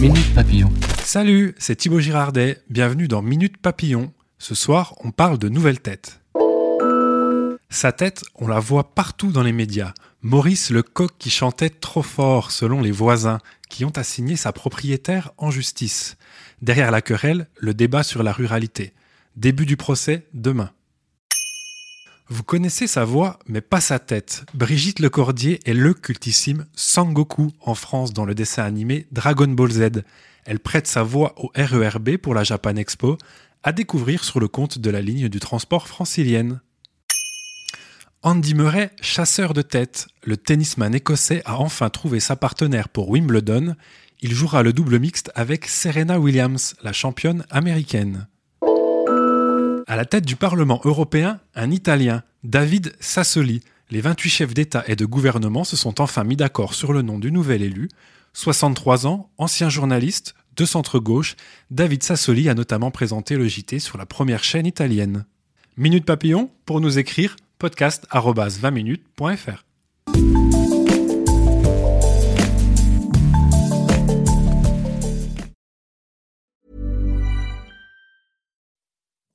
Minute Papillon. Salut, c'est Thibaut Girardet. Bienvenue dans Minute Papillon. Ce soir, on parle de nouvelles têtes. Sa tête, on la voit partout dans les médias. Maurice le coq qui chantait trop fort selon les voisins, qui ont assigné sa propriétaire en justice. Derrière la querelle, le débat sur la ruralité. Début du procès demain. Vous connaissez sa voix, mais pas sa tête. Brigitte Lecordier est le cultissime Sangoku en France dans le dessin animé Dragon Ball Z. Elle prête sa voix au RERB pour la Japan Expo, à découvrir sur le compte de la ligne du transport francilienne. Andy Murray, chasseur de tête, le tennisman écossais a enfin trouvé sa partenaire pour Wimbledon. Il jouera le double mixte avec Serena Williams, la championne américaine. À la tête du Parlement européen, un Italien, David Sassoli. Les 28 chefs d'État et de gouvernement se sont enfin mis d'accord sur le nom du nouvel élu. 63 ans, ancien journaliste, de centre-gauche, David Sassoli a notamment présenté le JT sur la première chaîne italienne. Minute Papillon, pour nous écrire, podcast.20minutes.fr.